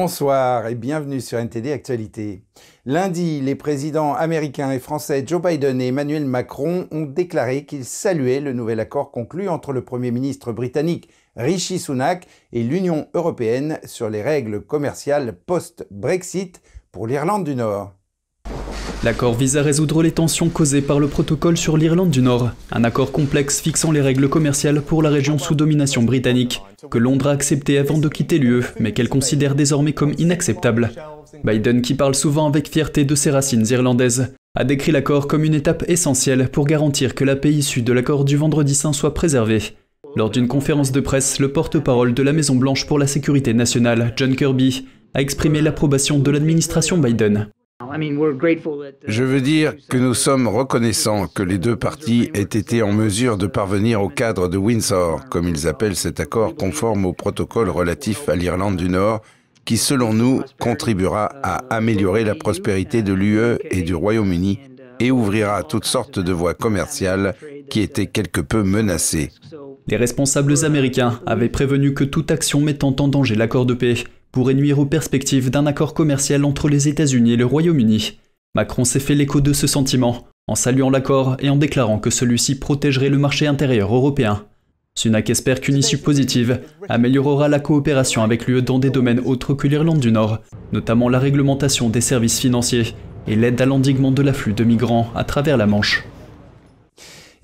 Bonsoir et bienvenue sur NTD Actualité. Lundi, les présidents américains et français Joe Biden et Emmanuel Macron ont déclaré qu'ils saluaient le nouvel accord conclu entre le Premier ministre britannique Rishi Sunak et l'Union européenne sur les règles commerciales post-Brexit pour l'Irlande du Nord. L'accord vise à résoudre les tensions causées par le protocole sur l'Irlande du Nord, un accord complexe fixant les règles commerciales pour la région sous domination britannique, que Londres a accepté avant de quitter l'UE, mais qu'elle considère désormais comme inacceptable. Biden, qui parle souvent avec fierté de ses racines irlandaises, a décrit l'accord comme une étape essentielle pour garantir que la paix issue de l'accord du vendredi saint soit préservée. Lors d'une conférence de presse, le porte-parole de la Maison-Blanche pour la sécurité nationale, John Kirby, a exprimé l'approbation de l'administration Biden. Je veux dire que nous sommes reconnaissants que les deux parties aient été en mesure de parvenir au cadre de Windsor, comme ils appellent cet accord conforme au protocole relatif à l'Irlande du Nord, qui selon nous contribuera à améliorer la prospérité de l'UE et du Royaume-Uni et ouvrira toutes sortes de voies commerciales qui étaient quelque peu menacées. Les responsables américains avaient prévenu que toute action mettant en danger l'accord de paix pourrait nuire aux perspectives d'un accord commercial entre les États-Unis et le Royaume-Uni. Macron s'est fait l'écho de ce sentiment, en saluant l'accord et en déclarant que celui-ci protégerait le marché intérieur européen. Sunak espère qu'une issue positive améliorera la coopération avec l'UE dans des domaines autres que l'Irlande du Nord, notamment la réglementation des services financiers et l'aide à l'endiguement de l'afflux de migrants à travers la Manche.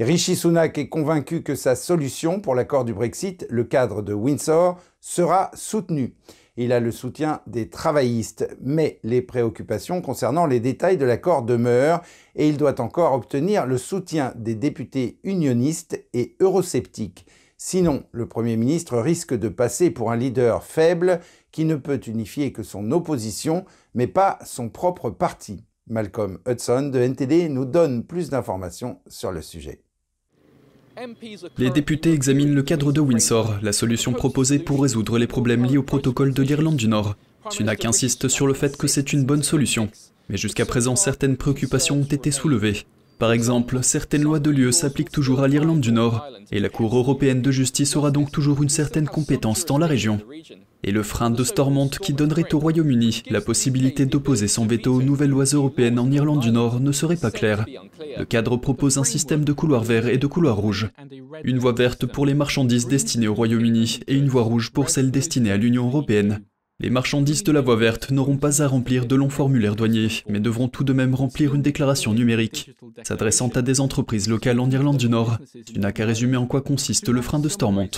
Rishi Sunak est convaincu que sa solution pour l'accord du Brexit, le cadre de Windsor, sera soutenue. Il a le soutien des travaillistes, mais les préoccupations concernant les détails de l'accord demeurent et il doit encore obtenir le soutien des députés unionistes et eurosceptiques. Sinon, le Premier ministre risque de passer pour un leader faible qui ne peut unifier que son opposition, mais pas son propre parti. Malcolm Hudson de NTD nous donne plus d'informations sur le sujet. Les députés examinent le cadre de Windsor, la solution proposée pour résoudre les problèmes liés au protocole de l'Irlande du Nord. Sunak insiste sur le fait que c'est une bonne solution, mais jusqu'à présent certaines préoccupations ont été soulevées. Par exemple, certaines lois de l'UE s'appliquent toujours à l'Irlande du Nord, et la Cour européenne de justice aura donc toujours une certaine compétence dans la région. Et le frein de Stormont qui donnerait au Royaume-Uni la possibilité d'opposer son veto aux nouvelles lois européennes en Irlande du Nord ne serait pas clair. Le cadre propose un système de couloirs verts et de couloirs rouges. Une voie verte pour les marchandises destinées au Royaume-Uni et une voie rouge pour celles destinées à l'Union européenne. Les marchandises de la voie verte n'auront pas à remplir de longs formulaires douaniers, mais devront tout de même remplir une déclaration numérique, s'adressant à des entreprises locales en Irlande du Nord. Tu n'as qu'à résumer en quoi consiste le frein de Stormont.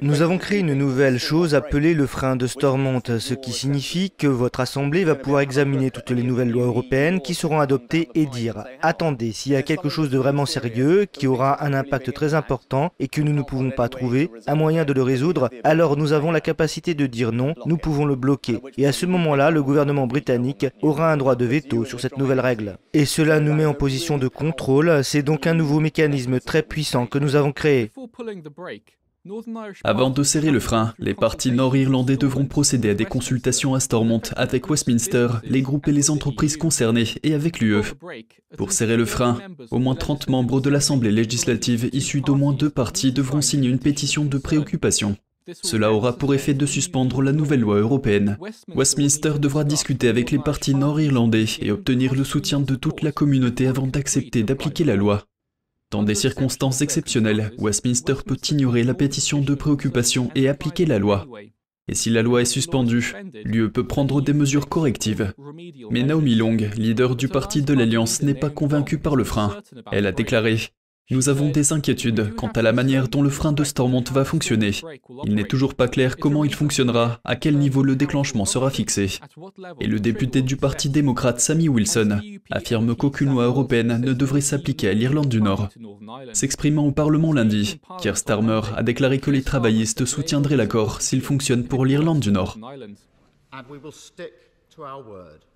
Nous avons créé une nouvelle chose appelée le frein de Stormont, ce qui signifie que votre Assemblée va pouvoir examiner toutes les nouvelles lois européennes qui seront adoptées et dire « Attendez, s'il y a quelque chose de vraiment sérieux, qui aura un impact très important et que nous ne pouvons pas trouver un moyen de le résoudre, alors nous avons la capacité de dire non, nous pouvons le bloquer. Et à ce moment-là, le gouvernement britannique aura un droit de veto sur cette nouvelle règle. Et cela nous met en position de contrôle, c'est donc un nouveau mécanisme très puissant que nous avons créé. Avant de serrer le frein, les partis nord-irlandais devront procéder à des consultations à Stormont avec Westminster, les groupes et les entreprises concernées et avec l'UE. Pour serrer le frein, au moins 30 membres de l'Assemblée législative issus d'au moins deux partis devront signer une pétition de préoccupation. Cela aura pour effet de suspendre la nouvelle loi européenne. Westminster devra discuter avec les partis nord-irlandais et obtenir le soutien de toute la communauté avant d'accepter d'appliquer la loi. Dans des circonstances exceptionnelles, Westminster peut ignorer la pétition de préoccupation et appliquer la loi. Et si la loi est suspendue, l'UE peut prendre des mesures correctives. Mais Naomi Long, leader du parti de l'Alliance, n'est pas convaincue par le frein. Elle a déclaré nous avons des inquiétudes quant à la manière dont le frein de Stormont va fonctionner. Il n'est toujours pas clair comment il fonctionnera, à quel niveau le déclenchement sera fixé. Et le député du Parti démocrate Sammy Wilson affirme qu'aucune loi européenne ne devrait s'appliquer à l'Irlande du Nord. S'exprimant au Parlement lundi, Keir Starmer a déclaré que les travaillistes soutiendraient l'accord s'il fonctionne pour l'Irlande du Nord.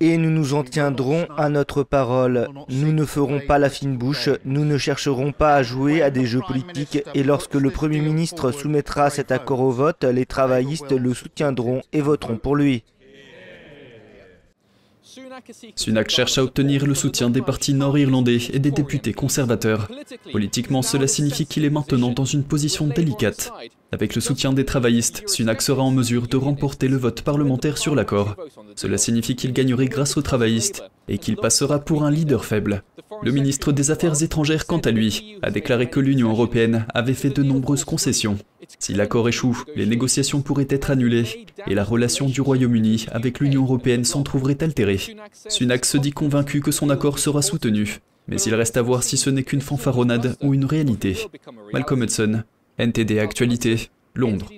Et nous nous en tiendrons à notre parole. Nous ne ferons pas la fine bouche, nous ne chercherons pas à jouer à des jeux politiques et lorsque le Premier ministre soumettra cet accord au vote, les travaillistes le soutiendront et voteront pour lui. Sunak cherche à obtenir le soutien des partis nord-irlandais et des députés conservateurs. Politiquement, cela signifie qu'il est maintenant dans une position délicate. Avec le soutien des travaillistes, Sunak sera en mesure de remporter le vote parlementaire sur l'accord. Cela signifie qu'il gagnerait grâce aux travaillistes et qu'il passera pour un leader faible. Le ministre des Affaires étrangères, quant à lui, a déclaré que l'Union européenne avait fait de nombreuses concessions. Si l'accord échoue, les négociations pourraient être annulées et la relation du Royaume-Uni avec l'Union européenne s'en trouverait altérée. Sunak se dit convaincu que son accord sera soutenu, mais il reste à voir si ce n'est qu'une fanfaronnade ou une réalité. Malcolm Hudson, NTD Actualité, Londres.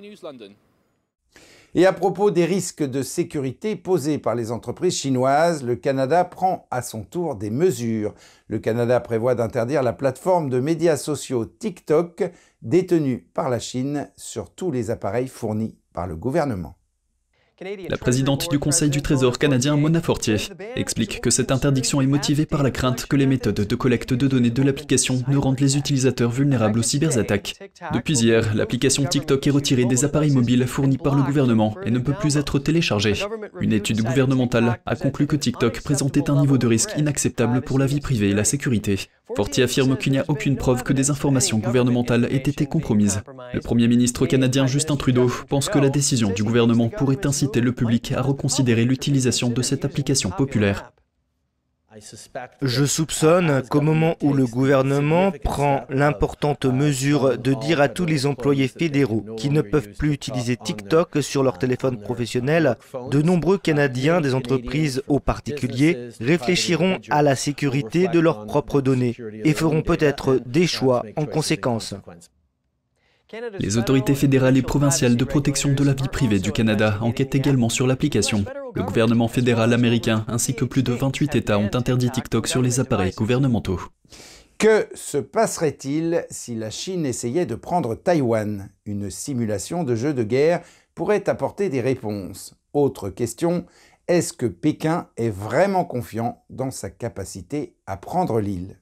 Et à propos des risques de sécurité posés par les entreprises chinoises, le Canada prend à son tour des mesures. Le Canada prévoit d'interdire la plateforme de médias sociaux TikTok détenue par la Chine sur tous les appareils fournis par le gouvernement. La présidente du Conseil du Trésor canadien, Mona Fortier, explique que cette interdiction est motivée par la crainte que les méthodes de collecte de données de l'application ne rendent les utilisateurs vulnérables aux cyberattaques. Depuis hier, l'application TikTok est retirée des appareils mobiles fournis par le gouvernement et ne peut plus être téléchargée. Une étude gouvernementale a conclu que TikTok présentait un niveau de risque inacceptable pour la vie privée et la sécurité. Fortier affirme qu'il n'y a aucune preuve que des informations gouvernementales aient été compromises. Le Premier ministre canadien Justin Trudeau pense que la décision du gouvernement pourrait le public à reconsidérer l'utilisation de cette application populaire. Je soupçonne qu'au moment où le gouvernement prend l'importante mesure de dire à tous les employés fédéraux qu'ils ne peuvent plus utiliser TikTok sur leur téléphone professionnel, de nombreux Canadiens des entreprises aux particuliers réfléchiront à la sécurité de leurs propres données et feront peut-être des choix en conséquence. Les autorités fédérales et provinciales de protection de la vie privée du Canada enquêtent également sur l'application. Le gouvernement fédéral américain ainsi que plus de 28 États ont interdit TikTok sur les appareils gouvernementaux. Que se passerait-il si la Chine essayait de prendre Taïwan? Une simulation de jeu de guerre pourrait apporter des réponses. Autre question, est-ce que Pékin est vraiment confiant dans sa capacité à prendre l'île?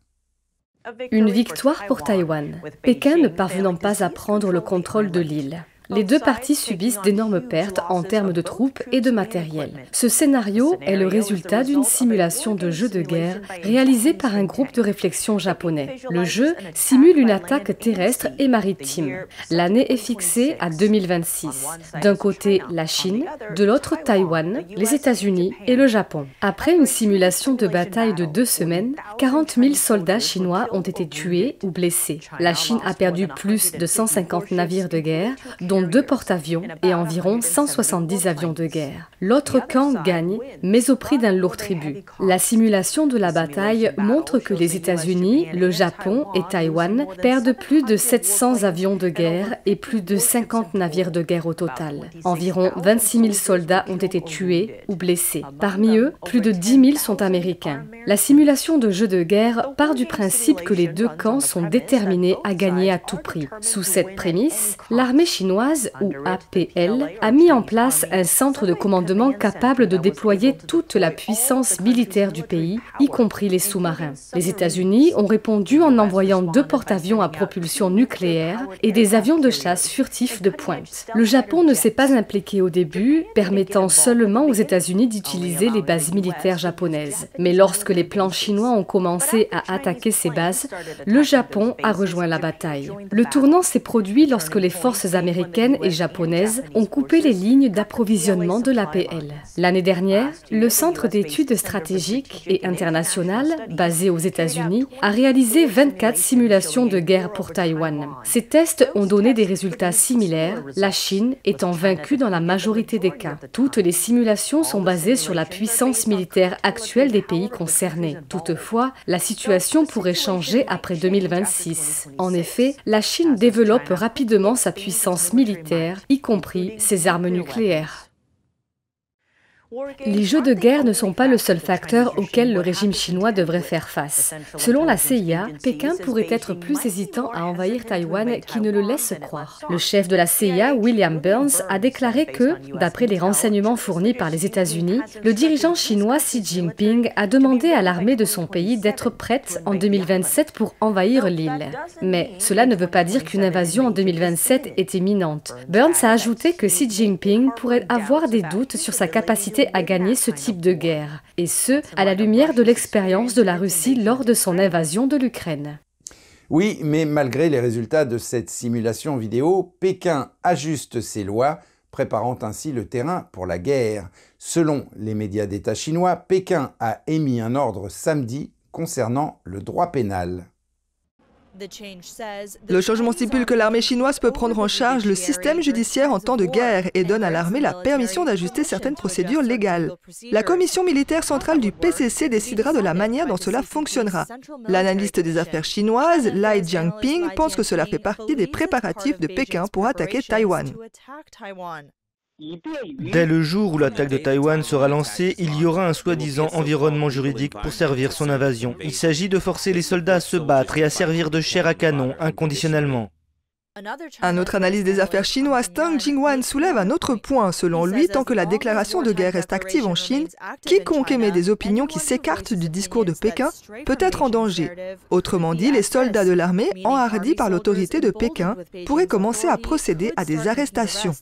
Une victoire pour Taïwan, Pékin ne parvenant pas à prendre le contrôle de l'île. Les deux parties subissent d'énormes pertes en termes de troupes et de matériel. Ce scénario est le résultat d'une simulation de jeu de guerre réalisée par un groupe de réflexion japonais. Le jeu simule une attaque terrestre et maritime. L'année est fixée à 2026. D'un côté, la Chine, de l'autre, Taïwan, les États-Unis et le Japon. Après une simulation de bataille de deux semaines, 40 000 soldats chinois ont été tués ou blessés. La Chine a perdu plus de 150 navires de guerre, dont deux porte-avions et environ 170 avions de guerre. L'autre camp gagne, mais au prix d'un lourd tribut. La simulation de la bataille montre que les États-Unis, le Japon et Taïwan perdent plus de 700 avions de guerre et plus de 50 navires de guerre au total. Environ 26 000 soldats ont été tués ou blessés. Parmi eux, plus de 10 000 sont américains. La simulation de jeu de guerre part du principe que les deux camps sont déterminés à gagner à tout prix. Sous cette prémisse, l'armée chinoise ou APL, a mis en place un centre de commandement capable de déployer toute la puissance militaire du pays, y compris les sous-marins. Les États-Unis ont répondu en envoyant deux porte-avions à propulsion nucléaire et des avions de chasse furtifs de pointe. Le Japon ne s'est pas impliqué au début, permettant seulement aux États-Unis d'utiliser les bases militaires japonaises. Mais lorsque les plans chinois ont commencé à attaquer ces bases, le Japon a rejoint la bataille. Le tournant s'est produit lorsque les forces américaines et japonaises ont coupé les lignes d'approvisionnement de l'APL. L'année dernière, le Centre d'études stratégiques et internationales, basé aux États-Unis, a réalisé 24 simulations de guerre pour Taïwan. Ces tests ont donné des résultats similaires, la Chine étant vaincue dans la majorité des cas. Toutes les simulations sont basées sur la puissance militaire actuelle des pays concernés. Toutefois, la situation pourrait changer après 2026. En effet, la Chine développe rapidement sa puissance militaires, y compris ses armes nucléaires. Les jeux de guerre ne sont pas le seul facteur auquel le régime chinois devrait faire face. Selon la CIA, Pékin pourrait être plus hésitant à envahir Taïwan qu'il ne le laisse croire. Le chef de la CIA, William Burns, a déclaré que, d'après les renseignements fournis par les États-Unis, le dirigeant chinois Xi Jinping a demandé à l'armée de son pays d'être prête en 2027 pour envahir l'île. Mais cela ne veut pas dire qu'une invasion en 2027 est imminente. Burns a ajouté que Xi Jinping pourrait avoir des doutes sur sa capacité à gagner ce type de guerre, et ce, à la lumière de l'expérience de la Russie lors de son invasion de l'Ukraine. Oui, mais malgré les résultats de cette simulation vidéo, Pékin ajuste ses lois, préparant ainsi le terrain pour la guerre. Selon les médias d'État chinois, Pékin a émis un ordre samedi concernant le droit pénal. Le changement stipule que l'armée chinoise peut prendre en charge le système judiciaire en temps de guerre et donne à l'armée la permission d'ajuster certaines procédures légales. La commission militaire centrale du PCC décidera de la manière dont cela fonctionnera. L'analyste des affaires chinoises, Lai Jiangping, pense que cela fait partie des préparatifs de Pékin pour attaquer Taïwan. Dès le jour où l'attaque de Taïwan sera lancée, il y aura un soi-disant environnement juridique pour servir son invasion. Il s'agit de forcer les soldats à se battre et à servir de chair à canon inconditionnellement. Un autre analyse des affaires chinoises, Tang Jingwan, soulève un autre point. Selon lui, tant que la déclaration de guerre reste active en Chine, quiconque émet des opinions qui s'écartent du discours de Pékin peut être en danger. Autrement dit, les soldats de l'armée, enhardis par l'autorité de Pékin, pourraient commencer à procéder à des arrestations.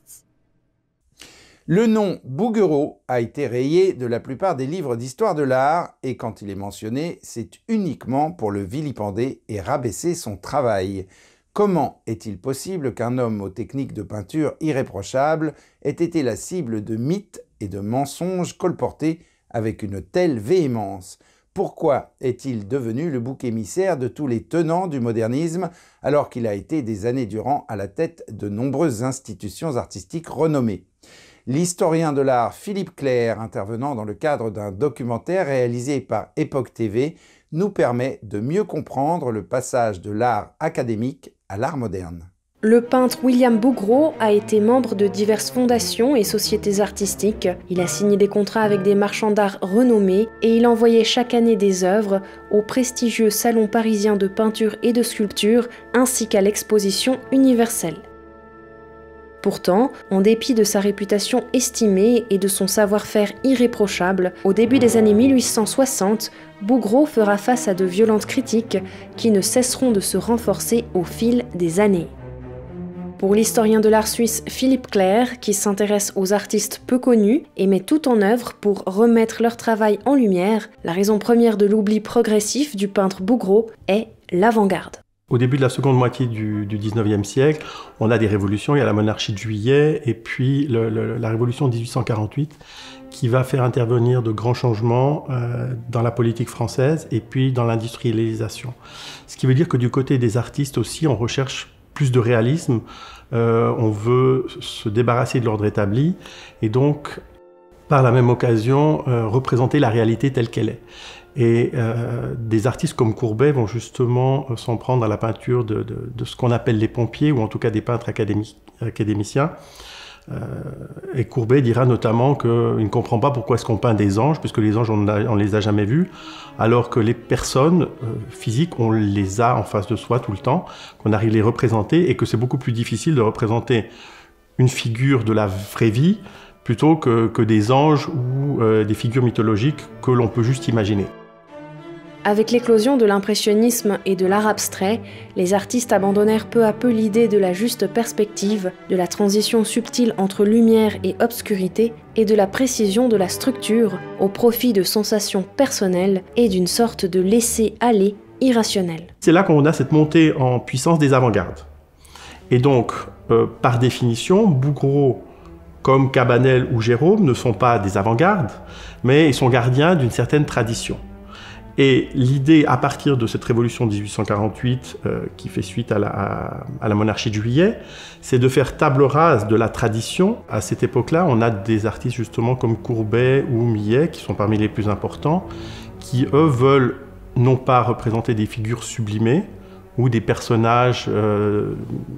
Le nom Bouguereau a été rayé de la plupart des livres d'histoire de l'art et quand il est mentionné, c'est uniquement pour le vilipender et rabaisser son travail. Comment est-il possible qu'un homme aux techniques de peinture irréprochables ait été la cible de mythes et de mensonges colportés avec une telle véhémence? Pourquoi est-il devenu le bouc émissaire de tous les tenants du modernisme alors qu'il a été des années durant à la tête de nombreuses institutions artistiques renommées? L'historien de l'art Philippe Claire, intervenant dans le cadre d'un documentaire réalisé par Époque TV, nous permet de mieux comprendre le passage de l'art académique à l'art moderne. Le peintre William Bougreau a été membre de diverses fondations et sociétés artistiques. Il a signé des contrats avec des marchands d'art renommés et il envoyait chaque année des œuvres au prestigieux Salon parisien de peinture et de sculpture ainsi qu'à l'exposition universelle. Pourtant, en dépit de sa réputation estimée et de son savoir-faire irréprochable, au début des années 1860, Bougreau fera face à de violentes critiques qui ne cesseront de se renforcer au fil des années. Pour l'historien de l'art suisse Philippe Claire, qui s'intéresse aux artistes peu connus et met tout en œuvre pour remettre leur travail en lumière, la raison première de l'oubli progressif du peintre Bougreau est l'avant-garde. Au début de la seconde moitié du, du 19e siècle, on a des révolutions. Il y a la monarchie de juillet et puis la révolution de 1848 qui va faire intervenir de grands changements euh, dans la politique française et puis dans l'industrialisation. Ce qui veut dire que du côté des artistes aussi, on recherche plus de réalisme, euh, on veut se débarrasser de l'ordre établi et donc par la même occasion euh, représenter la réalité telle qu'elle est. Et euh, des artistes comme Courbet vont justement euh, s'en prendre à la peinture de, ce qu'on appelle les pompiers, ou en tout cas des peintres académiciens. Euh, et Courbet dira notamment qu'il ne comprend pas pourquoi est-ce qu'on peint des anges, puisque les anges, on ne les a jamais vus, alors que les personnes physiques, on les a en face de soi tout le temps, qu'on arrive à les représenter, et que c'est beaucoup plus difficile de représenter une figure de la vraie vie plutôt que, que des anges ou des figures mythologiques que l'on peut juste imaginer. Avec l'éclosion de l'impressionnisme et de l'art abstrait, les artistes abandonnèrent peu à peu l'idée de la juste perspective, de la transition subtile entre lumière et obscurité et de la précision de la structure au profit de sensations personnelles et d'une sorte de laisser-aller irrationnel. C'est là qu'on a cette montée en puissance des avant-gardes. Et donc, euh, par définition, Bougreau comme Cabanel ou Jérôme ne sont pas des avant-gardes, mais ils sont gardiens d'une certaine tradition. Et l'idée, à partir de cette révolution de 1848, euh, qui fait suite à la, monarchie de juillet, c'est de faire table rase de la tradition. À cette époque-là, on a des artistes justement comme Courbet ou Millet, qui sont parmi les plus importants, qui, eux, veulent non pas représenter des figures sublimées ou des personnages euh,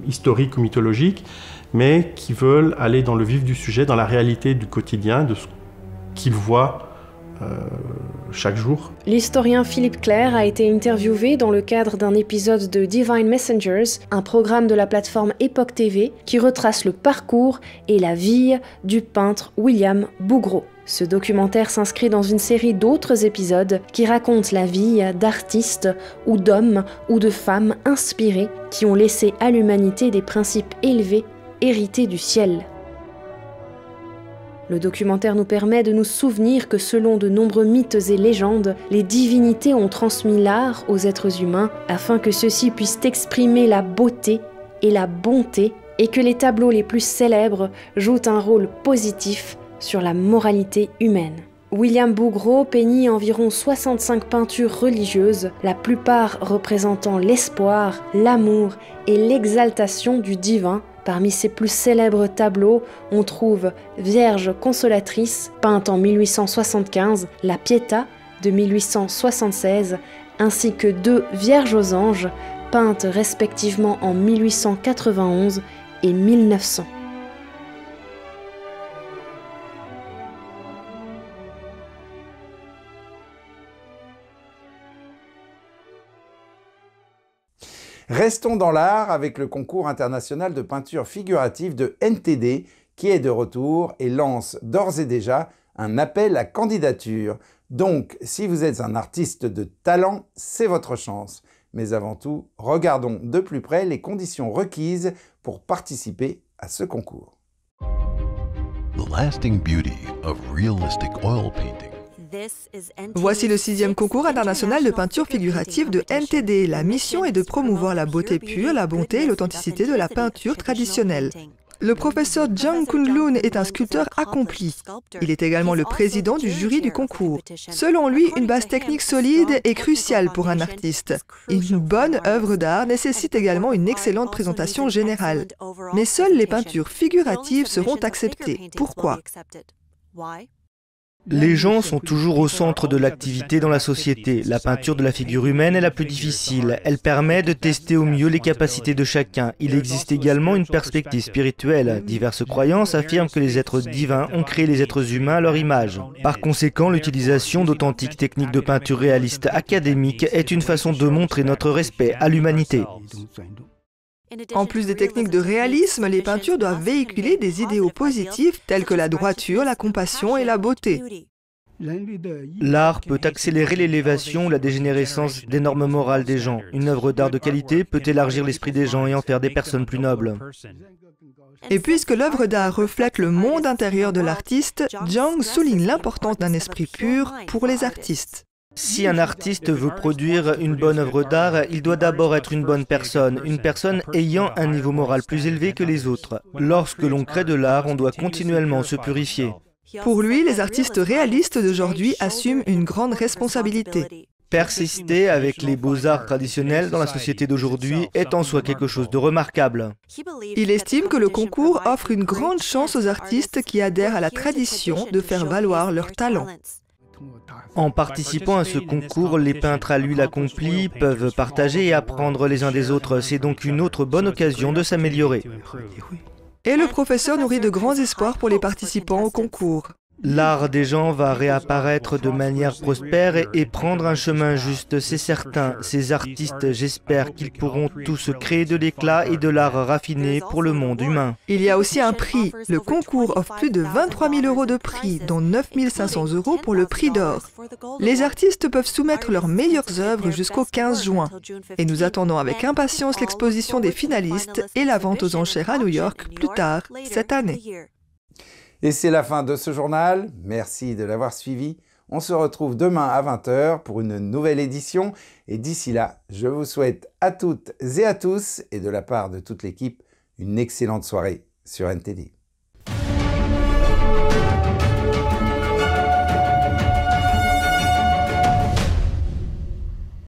historiques ou mythologiques, mais qui veulent aller dans le vif du sujet, dans la réalité du quotidien, de ce qu'ils voient chaque jour. L'historien Philippe Claire a été interviewé dans le cadre d'un épisode de Divine Messengers, un programme de la plateforme Epoch TV qui retrace le parcours et la vie du peintre William Bougreau. Ce documentaire s'inscrit dans une série d'autres épisodes qui racontent la vie d'artistes ou d'hommes ou de femmes inspirés qui ont laissé à l'humanité des principes élevés hérités du ciel. Le documentaire nous permet de nous souvenir que selon de nombreux mythes et légendes, les divinités ont transmis l'art aux êtres humains afin que ceux-ci puissent exprimer la beauté et la bonté et que les tableaux les plus célèbres jouent un rôle positif sur la moralité humaine. William Bougreau peignit environ 65 peintures religieuses, la plupart représentant l'espoir, l'amour et l'exaltation du divin. Parmi ses plus célèbres tableaux, on trouve Vierge consolatrice, peinte en 1875, La Pietà de 1876, ainsi que deux Vierges aux anges, peintes respectivement en 1891 et 1900. Restons dans l'art avec le concours international de peinture figurative de NTD qui est de retour et lance d'ores et déjà un appel à candidature. Donc, si vous êtes un artiste de talent, c'est votre chance. Mais avant tout, regardons de plus près les conditions requises pour participer à ce concours. The lasting beauty of realistic oil painting Voici le sixième concours international de peinture figurative de NTD. La mission est de promouvoir la beauté pure, la bonté et l'authenticité de la peinture traditionnelle. Le professeur Jung Kunlun est un sculpteur accompli. Il est également le président du jury du concours. Selon lui, une base technique solide est cruciale pour un artiste. Une bonne œuvre d'art nécessite également une excellente présentation générale. Mais seules les peintures figuratives seront acceptées. Pourquoi? Les gens sont toujours au centre de l'activité dans la société. La peinture de la figure humaine est la plus difficile. Elle permet de tester au mieux les capacités de chacun. Il existe également une perspective spirituelle. Diverses croyances affirment que les êtres divins ont créé les êtres humains à leur image. Par conséquent, l'utilisation d'authentiques techniques de peinture réaliste académique est une façon de montrer notre respect à l'humanité. En plus des techniques de réalisme, les peintures doivent véhiculer des idéaux positifs tels que la droiture, la compassion et la beauté. L'art peut accélérer l'élévation ou la dégénérescence des normes morales des gens. Une œuvre d'art de qualité peut élargir l'esprit des gens et en faire des personnes plus nobles. Et puisque l'œuvre d'art reflète le monde intérieur de l'artiste, Jung souligne l'importance d'un esprit pur pour les artistes. Si un artiste veut produire une bonne œuvre d'art, il doit d'abord être une bonne personne, une personne ayant un niveau moral plus élevé que les autres. Lorsque l'on crée de l'art, on doit continuellement se purifier. Pour lui, les artistes réalistes d'aujourd'hui assument une grande responsabilité. Persister avec les beaux-arts traditionnels dans la société d'aujourd'hui est en soi quelque chose de remarquable. Il estime que le concours offre une grande chance aux artistes qui adhèrent à la tradition de faire valoir leurs talents. En participant à ce concours, les peintres à l'huile accomplie peuvent partager et apprendre les uns des autres. C'est donc une autre bonne occasion de s'améliorer. Et le professeur nourrit de grands espoirs pour les participants au concours. L'art des gens va réapparaître de manière prospère et prendre un chemin juste, c'est certain. Ces artistes, j'espère qu'ils pourront tous créer de l'éclat et de l'art raffiné pour le monde humain. Il y a aussi un prix. Le concours offre plus de 23 000 euros de prix, dont 9 500 euros pour le prix d'or. Les artistes peuvent soumettre leurs meilleures œuvres jusqu'au 15 juin. Et nous attendons avec impatience l'exposition des finalistes et la vente aux enchères à New York plus tard cette année. Et c'est la fin de ce journal. Merci de l'avoir suivi. On se retrouve demain à 20h pour une nouvelle édition. Et d'ici là, je vous souhaite à toutes et à tous, et de la part de toute l'équipe, une excellente soirée sur NTD.